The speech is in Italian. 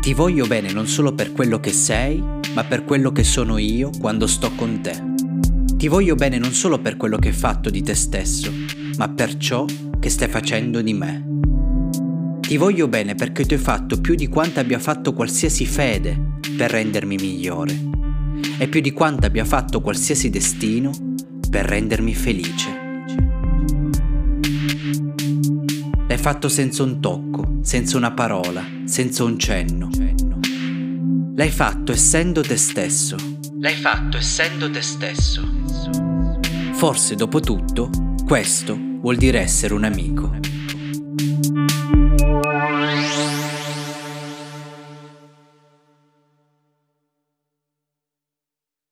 Ti voglio bene non solo per quello che sei, ma per quello che sono io quando sto con te. Ti voglio bene non solo per quello che hai fatto di te stesso, ma per ciò che stai facendo di me. Ti voglio bene perché ti ho fatto più di quanto abbia fatto qualsiasi fede per rendermi migliore e più di quanto abbia fatto qualsiasi destino per rendermi felice. Fatto senza un tocco, senza una parola, senza un cenno. L'hai fatto essendo te stesso. L'hai fatto essendo te stesso. Forse dopo tutto, questo vuol dire essere un amico.